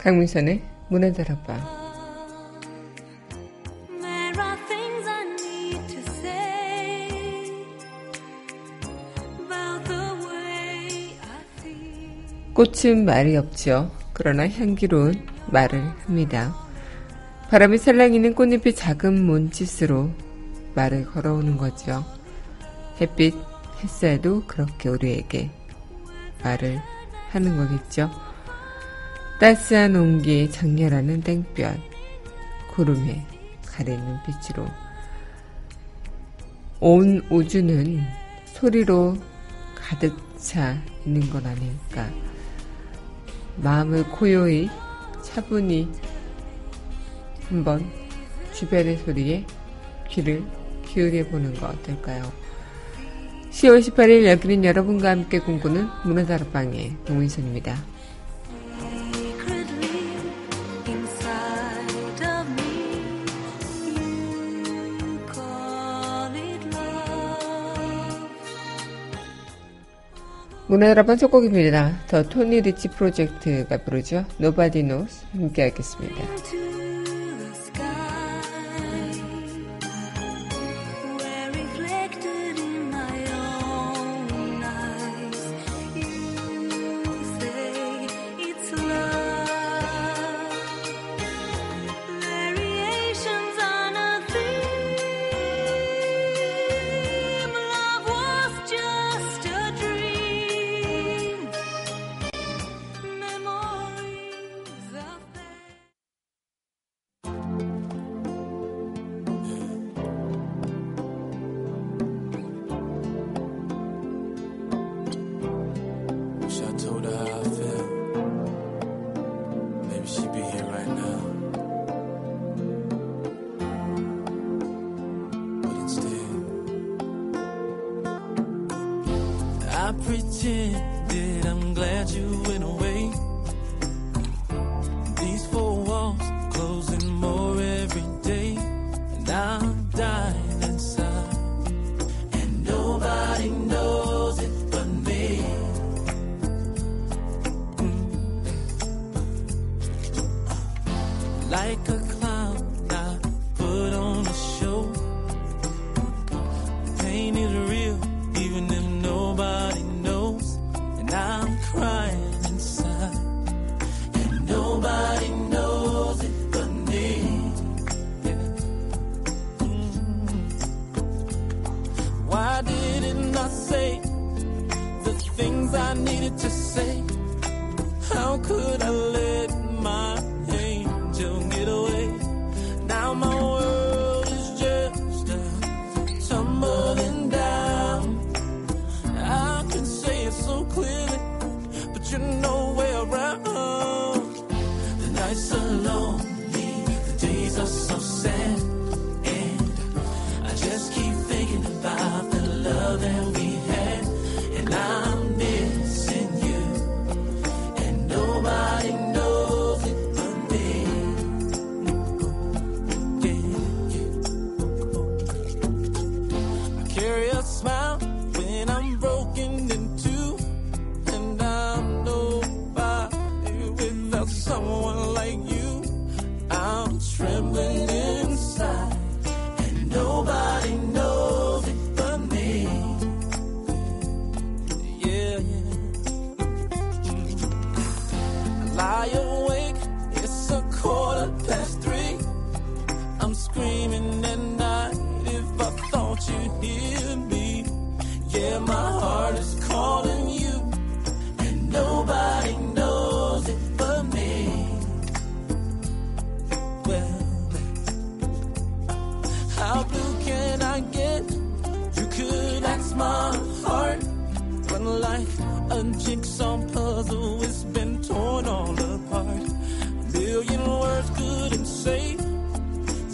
강민선의 문화다락방 꽃은 말이 없죠. 그러나 향기로운 말을 합니다. 바람이 살랑이는 꽃잎의 작은 몸짓으로 말을 걸어오는 거죠. 햇빛, 햇살도 그렇게 우리에게 말을 하는 거겠죠. 따스한 온기, 장렬하는 땡볕, 구름에 가리는 빛으로 온 우주는 소리로 가득 차 있는 건 아닐까. 마음을 고요히 차분히 한번 주변의 소리에 귀를 기울여 보는 거 어떨까요? 10월 18일 여기는 여러분과 함께 꿈꾸는 문화다락방의 동인선입니다. 문화다락방 첫 곡입니다. 더 토니 리치 프로젝트가 부르죠. Knows 함께 하겠습니다. pretend that I'm glad you went away. sand.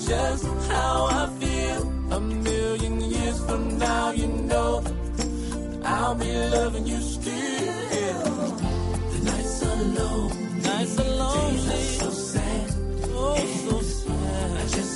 just how I feel. A million years from now, you know I'll be loving you still. The nights are lonely. Nights are. Days are so sad. Oh, so sad. I just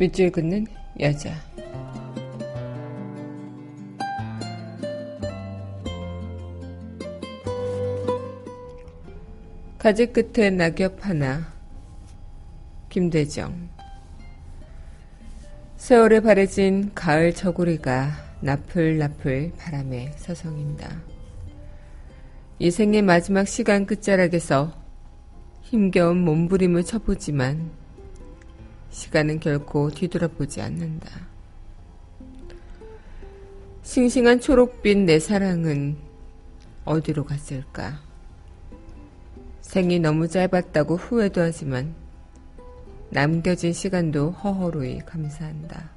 밑줄 긋는 여자. 가지 끝에 낙엽 하나. 김대정. 세월에 바래진 가을 저고리가 나풀나풀 바람에 서성인다. 이 생의 마지막 시간 끝자락에서 힘겨운 몸부림을 쳐보지만 시간은 결코 뒤돌아보지 않는다. 싱싱한 초록빛 내 사랑은 어디로 갔을까? 생이 너무 짧았다고 후회도 하지만 남겨진 시간도 허허로이 감사한다.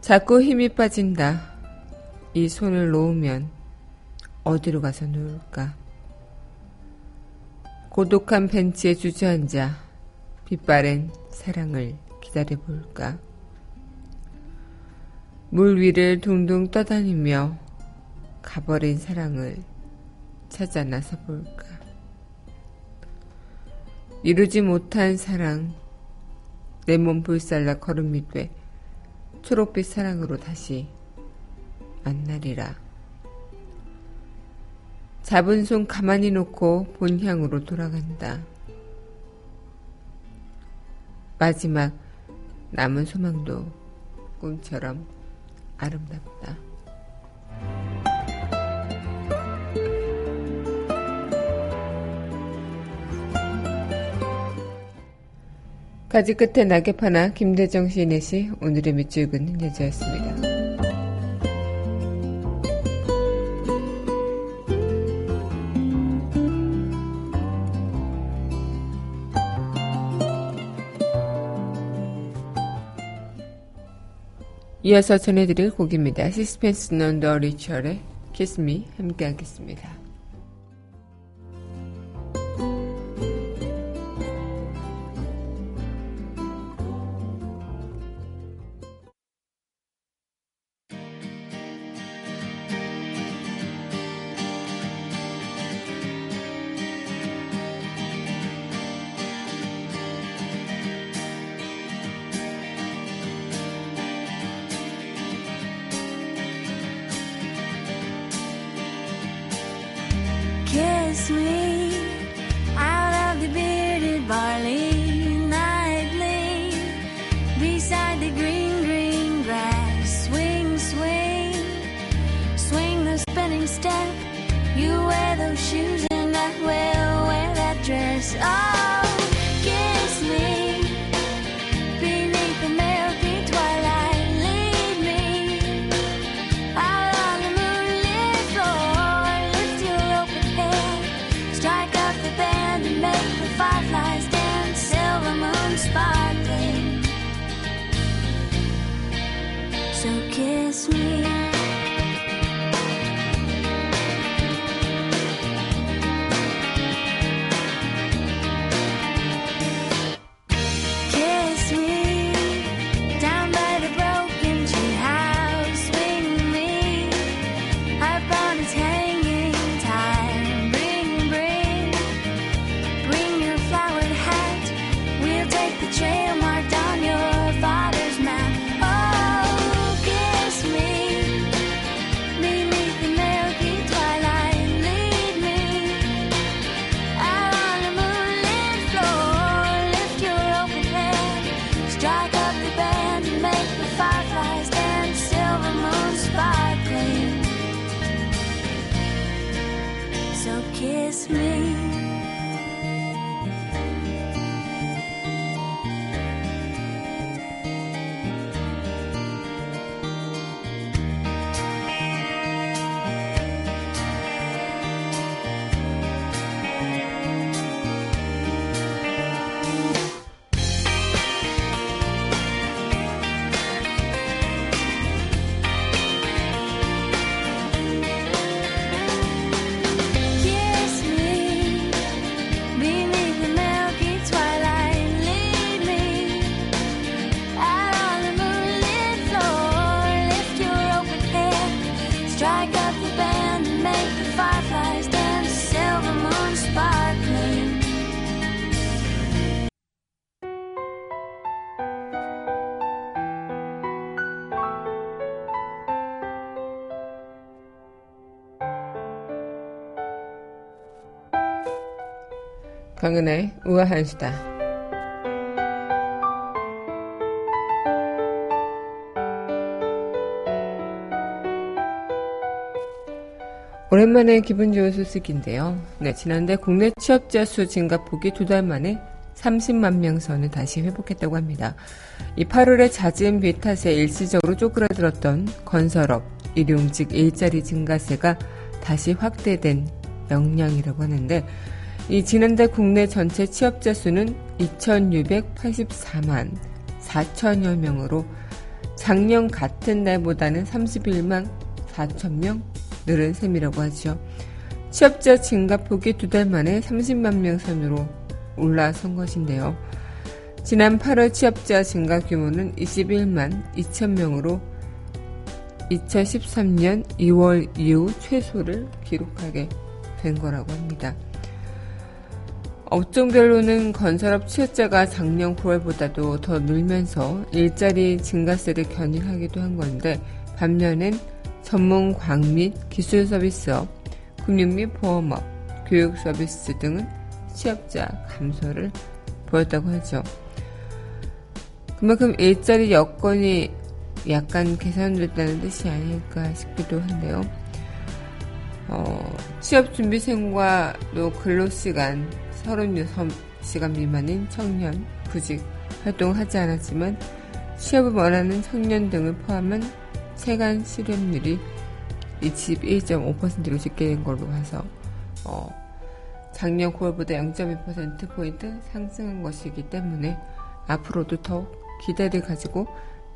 자꾸 힘이 빠진다. 이 손을 놓으면 어디로 가서 누울까? 고독한 벤치에 주저앉아 빛바랜 사랑을 기다려볼까? 물 위를 둥둥 떠다니며 가버린 사랑을 찾아 나서 볼까? 이루지 못한 사랑, 내 몸 불살라 걸음이 돼 초록빛 사랑으로 다시 만나리라. 잡은 손 가만히 놓고 본향으로 돌아간다. 마지막 남은 소망도 꿈처럼 아름답다. 가지 끝에 낙엽 하나 김대정 시인의 시 오늘의 밑줄 긋는 여자였습니다. 이어서 전해드릴 곡입니다. 시스펜스 논더 리처의 Kiss Me 함께 하겠습니다. Kiss me out of the bearded barley nightly. Beside the green green grass swing swing swing the spinning step. You wear those shoes and I will wear that dress. Oh 강은의 우아한 수다. 오랜만에 기분 좋은 소식인데요. 네, 지난달 국내 취업자 수 증가폭이 두 달 만에 30만 명 선을 다시 회복했다고 합니다. 이 8월에 잦은 비 탓에 일시적으로 쪼그라들었던 건설업, 일용직 일자리 증가세가 다시 확대된 영향이라고 하는데 이 지난달 국내 전체 취업자 수는 2,684만 4천여 명으로 작년 같은 날보다는 31만 4천 명 늘은 셈이라고 하죠. 취업자 증가폭이 두 달 만에 30만 명 선으로 올라선 것인데요. 지난 8월 취업자 증가 규모는 21만 2천 명으로 2013년 2월 이후 최소를 기록하게 된 거라고 합니다. 업종별로는 건설업 취업자가 작년 9월보다도 더 늘면서 일자리 증가세를 견인하기도 한 건데 반면엔 전문 광 및 기술 서비스업, 금융 및 보험업, 교육 서비스 등은 취업자 감소를 보였다고 하죠. 그만큼 일자리 여건이 약간 개선됐다는 뜻이 아닐까 싶기도 한데요. 어, 취업 준비생과 또 근로 시간 36시간 미만인 청년, 구직 활동하지 않았지만 취업을 원하는 청년 등을 포함한 세간 실업률이 21.5%로 집계된 걸로 봐서 어, 작년 9월보다 0.2%포인트 상승한 것이기 때문에 앞으로도 더욱 기대를 가지고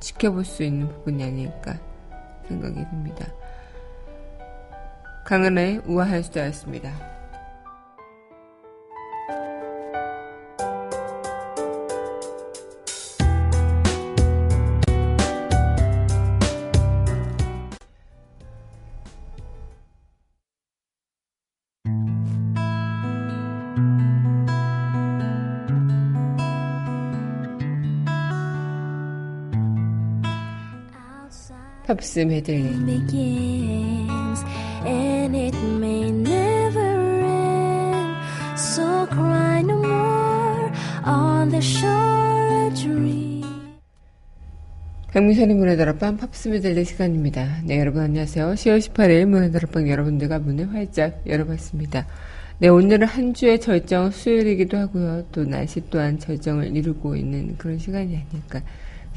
지켜볼 수 있는 부분이 아닐까 생각이 듭니다. 강은의 우아할 수다였습니다. 팝스 메들리 begins and it may never end. So cry no more on the shore a dream. 강민선의 문화다락방 팝스 메들리 시간입니다. 네, 여러분 안녕하세요. 10월 18일 문화다락방 여러분들과 문을 활짝 열어봤습니다. 네, 오늘은 한 주의 절정 수요일이기도 하고요. 또 날씨 또한 절정을 이루고 있는 그런 시간이 아닐까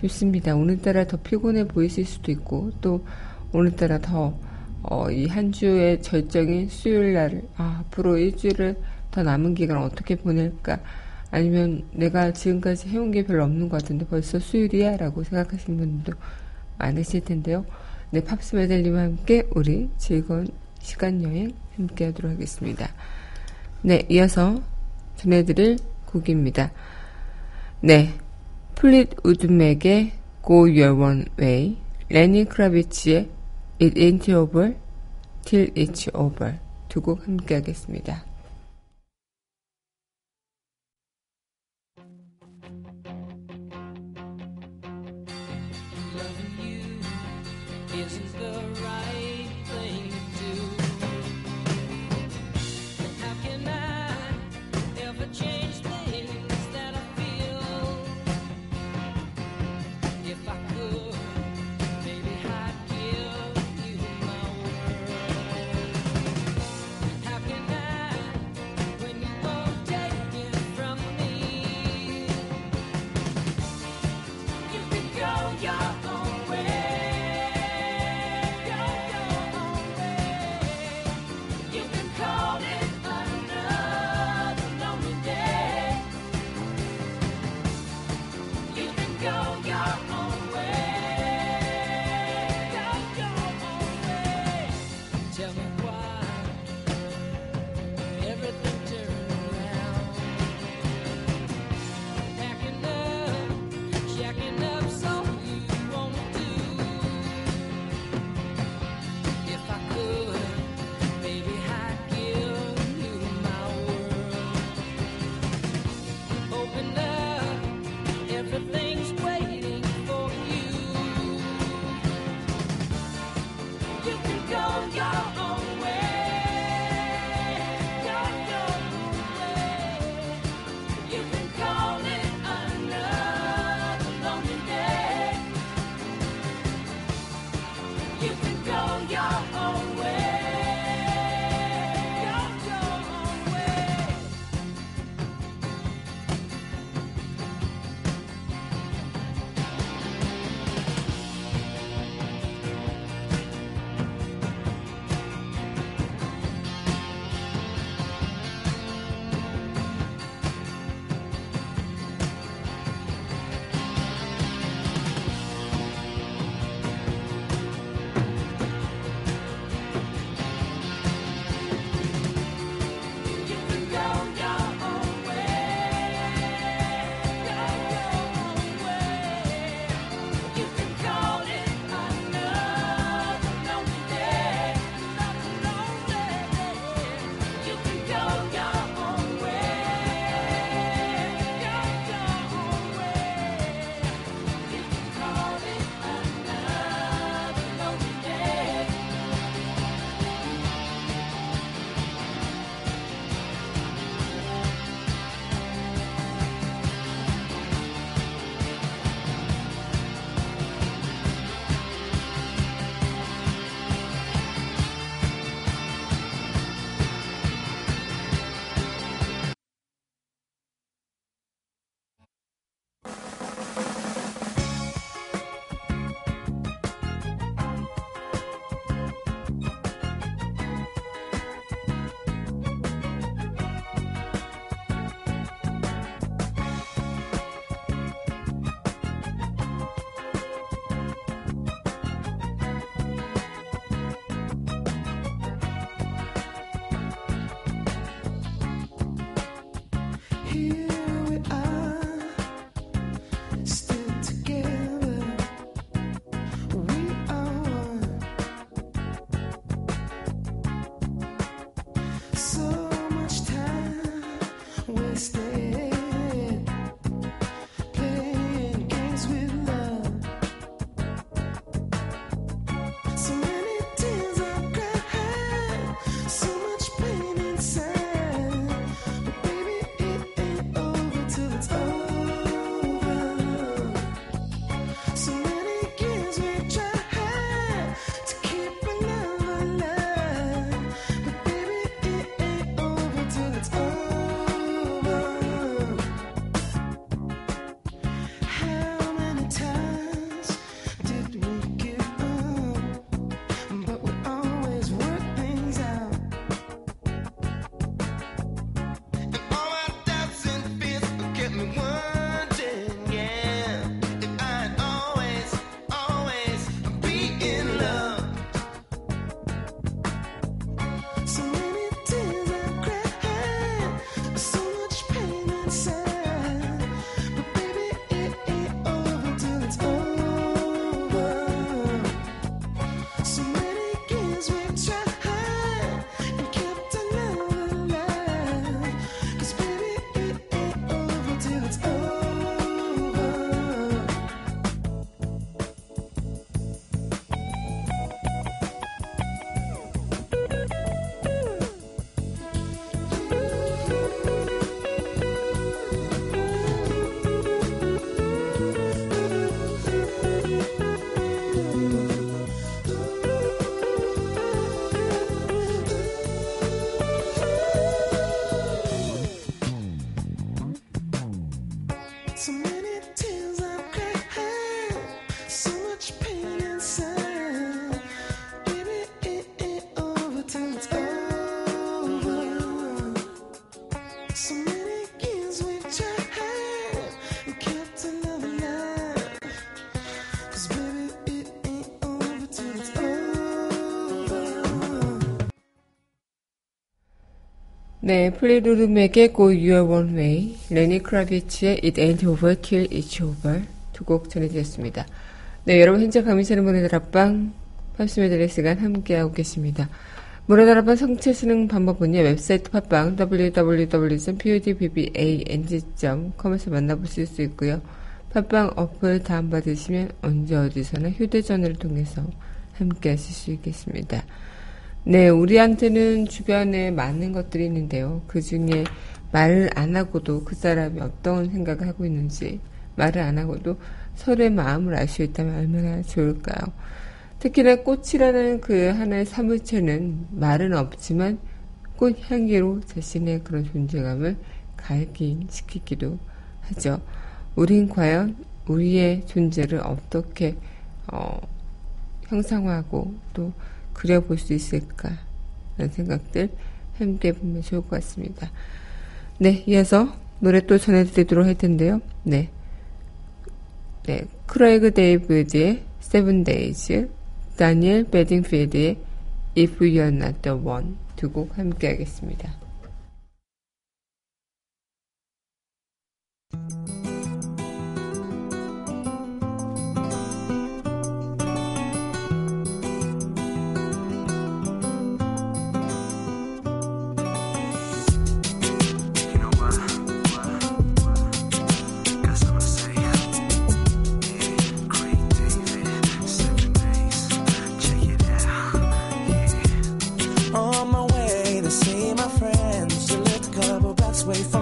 싶습니다. 오늘따라 더 피곤해 보이실 수도 있고 또 오늘따라 더 어, 이 한 주의 절정인 수요일 날 아, 앞으로 일주일을 더 남은 기간 어떻게 보낼까 아니면 내가 지금까지 해온 게 별로 없는 것 같은데 벌써 수요일이야 라고 생각하시는 분들도 많으실 텐데요. 네, 팝스 메들리와 함께 우리 즐거운 시간 여행 함께 하도록 하겠습니다. 네, 이어서 전해드릴 곡입니다. 네, 플릿 우드맥의 Go Your One Way, 레니 크라비치의 It Ain't Over Till It's Over 두 곡 함께 하겠습니다. 네, 플리트우드 맥의 Go Your Own Way, 레니 크라비치의 It Ain't Over Till It's Over 두 곡 전해드렸습니다. 네, 여러분 현재 강민선의 문화다락방 팝스메들리 시간 함께하고 계십니다. 문화다락방 청취하는 방법은요, 웹사이트 팟빵 www.podbbang.com에서 만나보실 수 있고요. 팟빵 어플 다운받으시면 언제 어디서나 휴대전화를 통해서 함께하실 수 있겠습니다. 네, 우리한테는 주변에 많은 것들이 있는데요. 그 중에 말을 안 하고도 그 사람이 어떤 생각을 하고 있는지 말을 안 하고도 서로의 마음을 알 수 있다면 얼마나 좋을까요? 특히나 꽃이라는 그 하나의 사물체는 말은 없지만 꽃 향기로 자신의 그런 존재감을 갈긴시키기도 하죠. 우린 과연 우리의 존재를 어떻게 어, 형상화하고 또 그려볼 수 있을까? 라는 생각들 함께 보면 좋을 것 같습니다. 네, 이어서 노래 또 전해드리도록 할 텐데요. 네. 네, 크레이그 데이비드의 Seven Days, 다니엘 베딩필드의 If You're Not The One 두 곡 함께 하겠습니다. Away from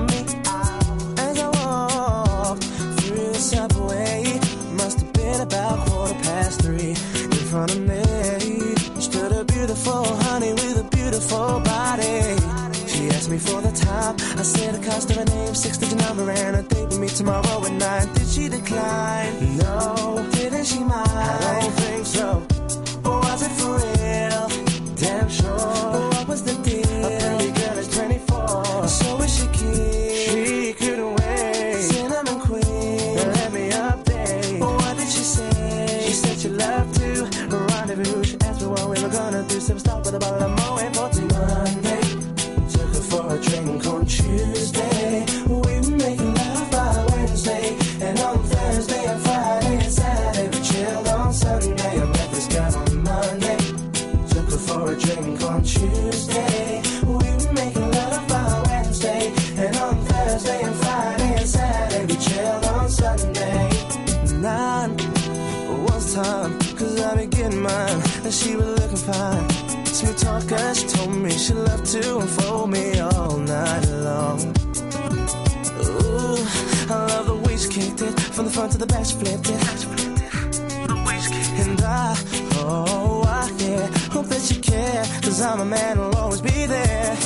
the front to the back, she flipped it. And I, oh, I, yeah, hope that you care, cause I'm a man who'll always be there.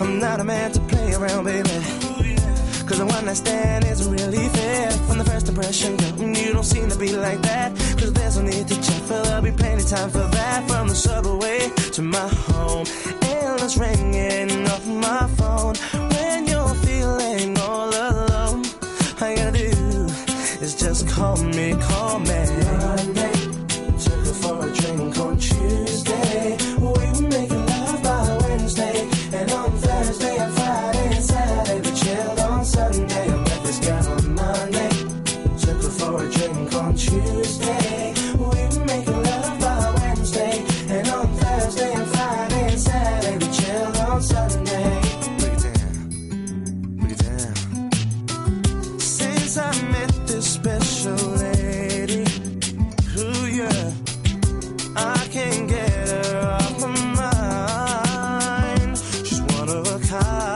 I'm not a man to play around, baby. Cause the one I stand isn't really fair. From the first impression, girl, mm, you don't seem to be like that. Cause there's no need to check, for there'll be plenty time for that. From the subway to my home, endless ringing off my phone. Just call me, call me. Monday, took her for a drink on Tuesday. time.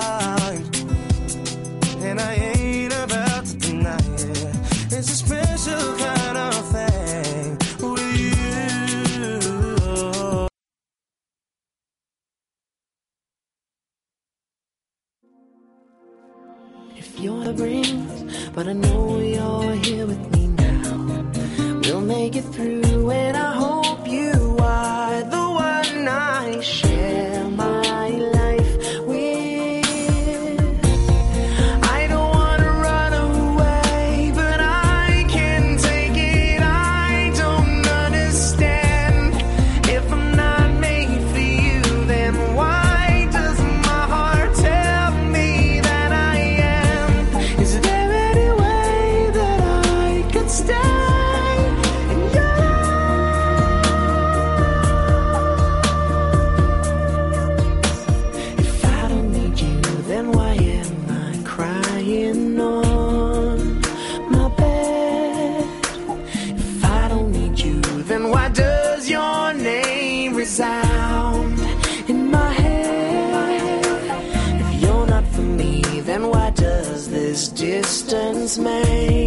This distance maim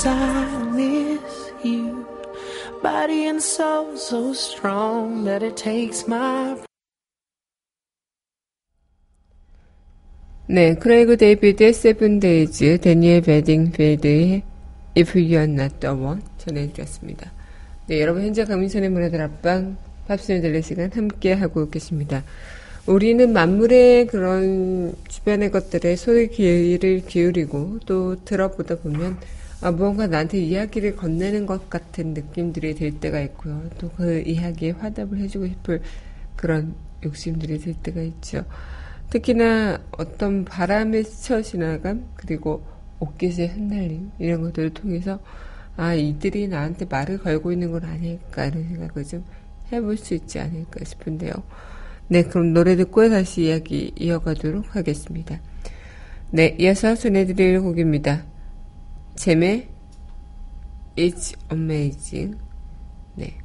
Cause I miss you, body and soul so strong that it takes my 네, 크레이그 데이비드의 Seven Days, 데니엘 베딩필드의 If You're Not The One 전해드렸습니다. 네, 여러분 현재 강민선의 문화다락방 팝스를 들릴 시간 함께 하고 계십니다. 우리는 만물의 그런 주변의 것들에 소리에 귀를 기울이고 또 들어보다 보면 아, 무언가 나한테 이야기를 건네는 것 같은 느낌들이 들 때가 있고요. 또 그 이야기에 화답을 해주고 싶을 그런 욕심들이 들 때가 있죠. 특히나 어떤 바람에 스쳐 지나감 그리고 옷깃의 흩날림 이런 것들을 통해서 아 이들이 나한테 말을 걸고 있는 건 아닐까 이런 생각을 좀 해볼 수 있지 않을까 싶은데요. 네 그럼 노래 듣고 다시 이야기 이어가도록 하겠습니다. 네 이어서 전해드릴 곡입니다. 잼의 It's Amazing. 네.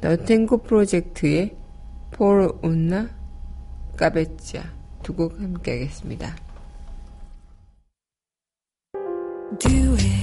더 탱고 프로젝트의 포르 온나 까베짜 두곡 함께 하겠습니다. Do it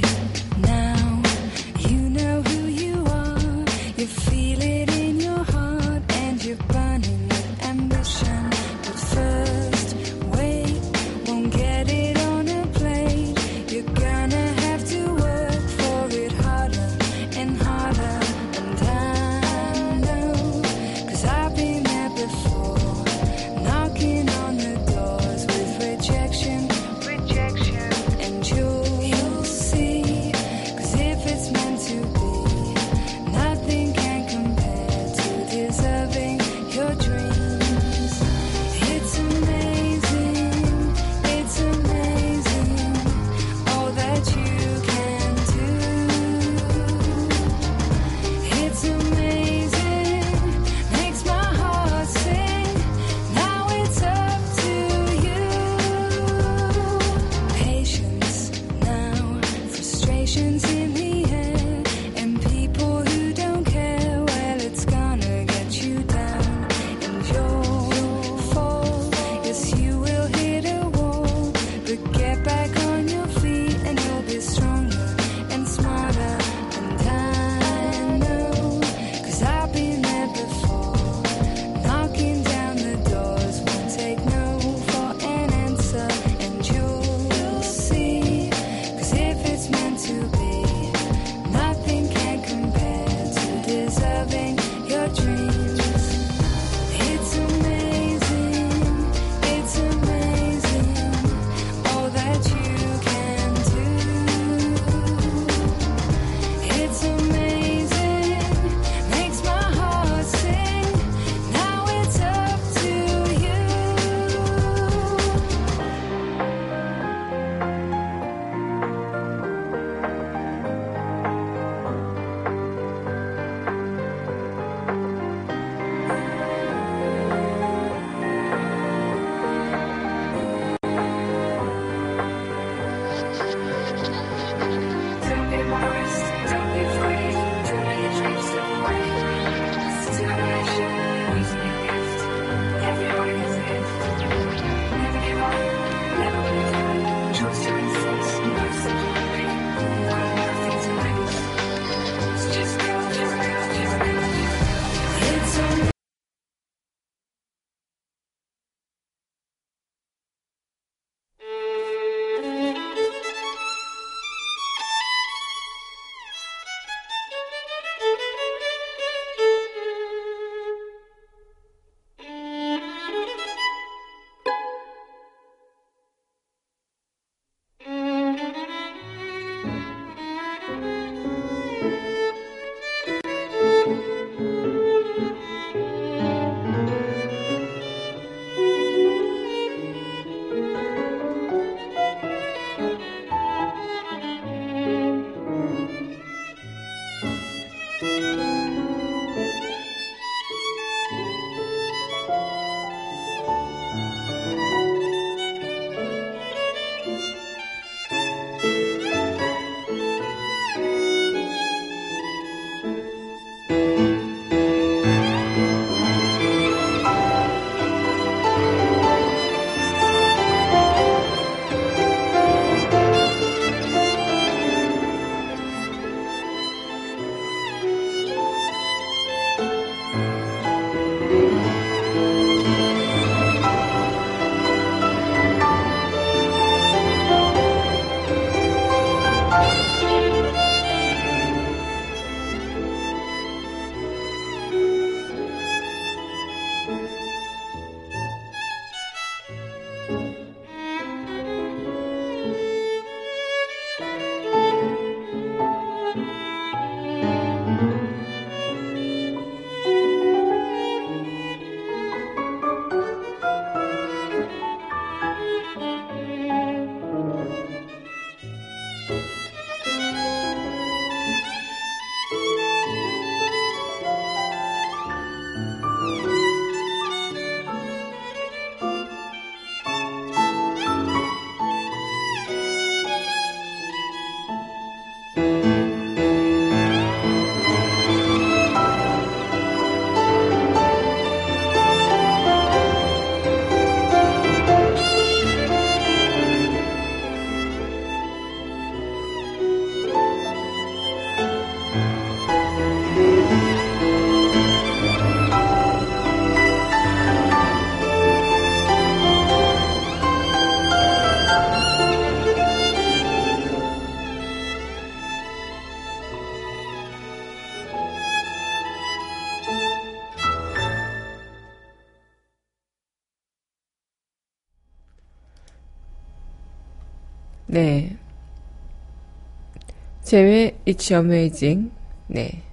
제외 It's Amazing. 네.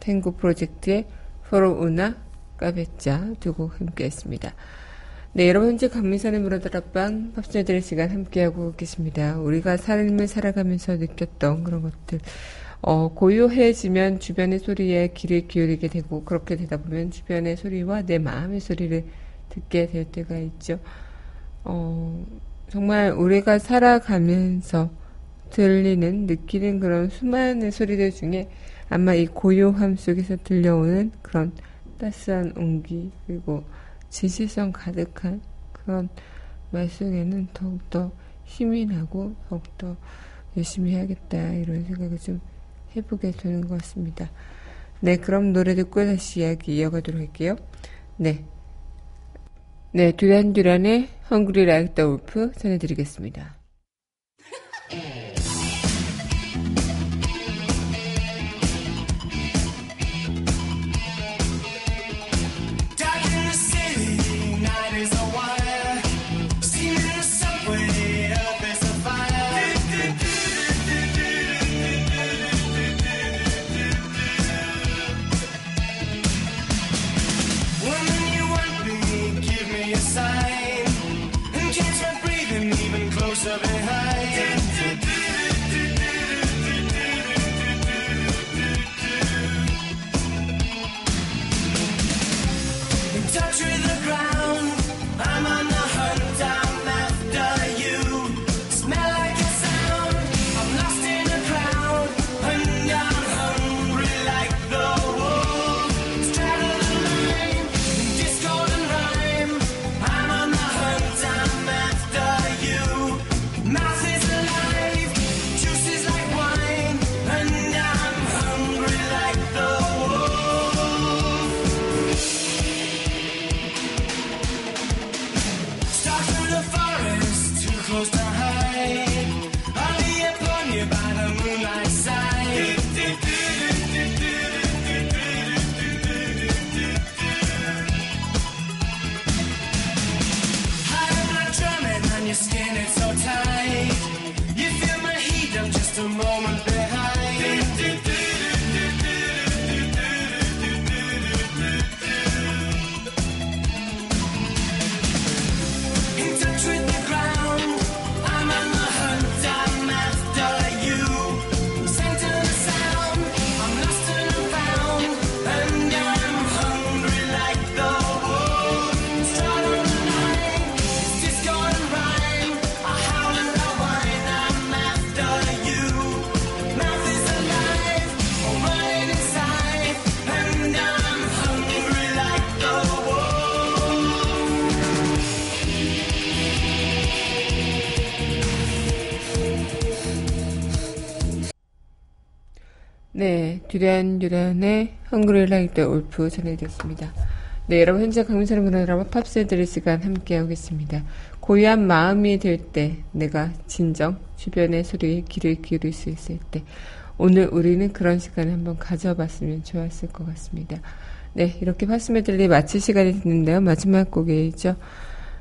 탱고 프로젝트의 포로 우나 까베짜 두 곡 함께 했습니다. 네, 여러분 현재 강민선의 문화들 앞방 팝스들 시간 함께하고 계십니다. 우리가 삶을 살아가면서 느꼈던 그런 것들. 어, 고요해지면 주변의 소리에 귀를 기울이게 되고 그렇게 되다 보면 주변의 소리와 내 마음의 소리를 듣게 될 때가 있죠. 어, 정말 우리가 살아가면서 들리는, 느끼는 그런 수많은 소리들 중에 아마 이 고요함 속에서 들려오는 그런 따스한 온기, 그리고 진실성 가득한 그런 말 속에는 더욱더 힘이 나고 더욱더 열심히 해야겠다, 이런 생각을 좀 해보게 되는 것 같습니다. 네, 그럼 노래 듣고 다시 이야기 이어가도록 할게요. 네. 네, 듀란 듀란의 Hungry Like the Wolf 전해드리겠습니다. 네, 듀란 듀란의 Hungry Like the Wolf 전해드렸습니다. 네, 여러분 현재 강민선의 문화드라마 팝스들의 시간 함께하고 계십니다. 고요한 마음이 들 때, 내가 진정 주변의 소리에 귀를 기울일 수 있을 때, 오늘 우리는 그런 시간을 한번 가져봤으면 좋았을 것 같습니다. 네, 이렇게 팝스메 들리 마칠 시간이 됐는데요. 마지막 곡이죠.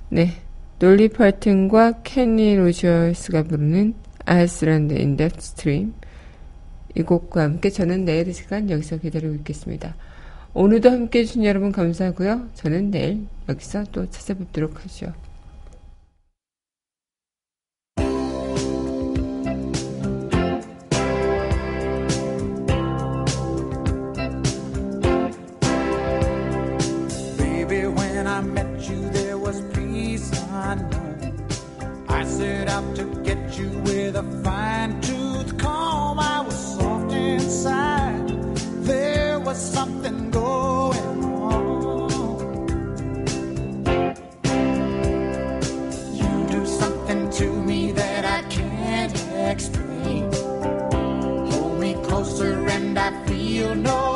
네, 놀리 펄튼과 케니 로저스가 부르는 Islands in the Stream 이 곡과 함께 저는 내일 이 시간 여기서 기다리고 있겠습니다. 오늘도 함께 해주신 여러분 감사하고요. 저는 내일 여기서 또 찾아뵙도록 하죠. Set out to get you with a fine tooth inside. There was something going on. You do something to me that I can't explain. Hold me closer and I feel no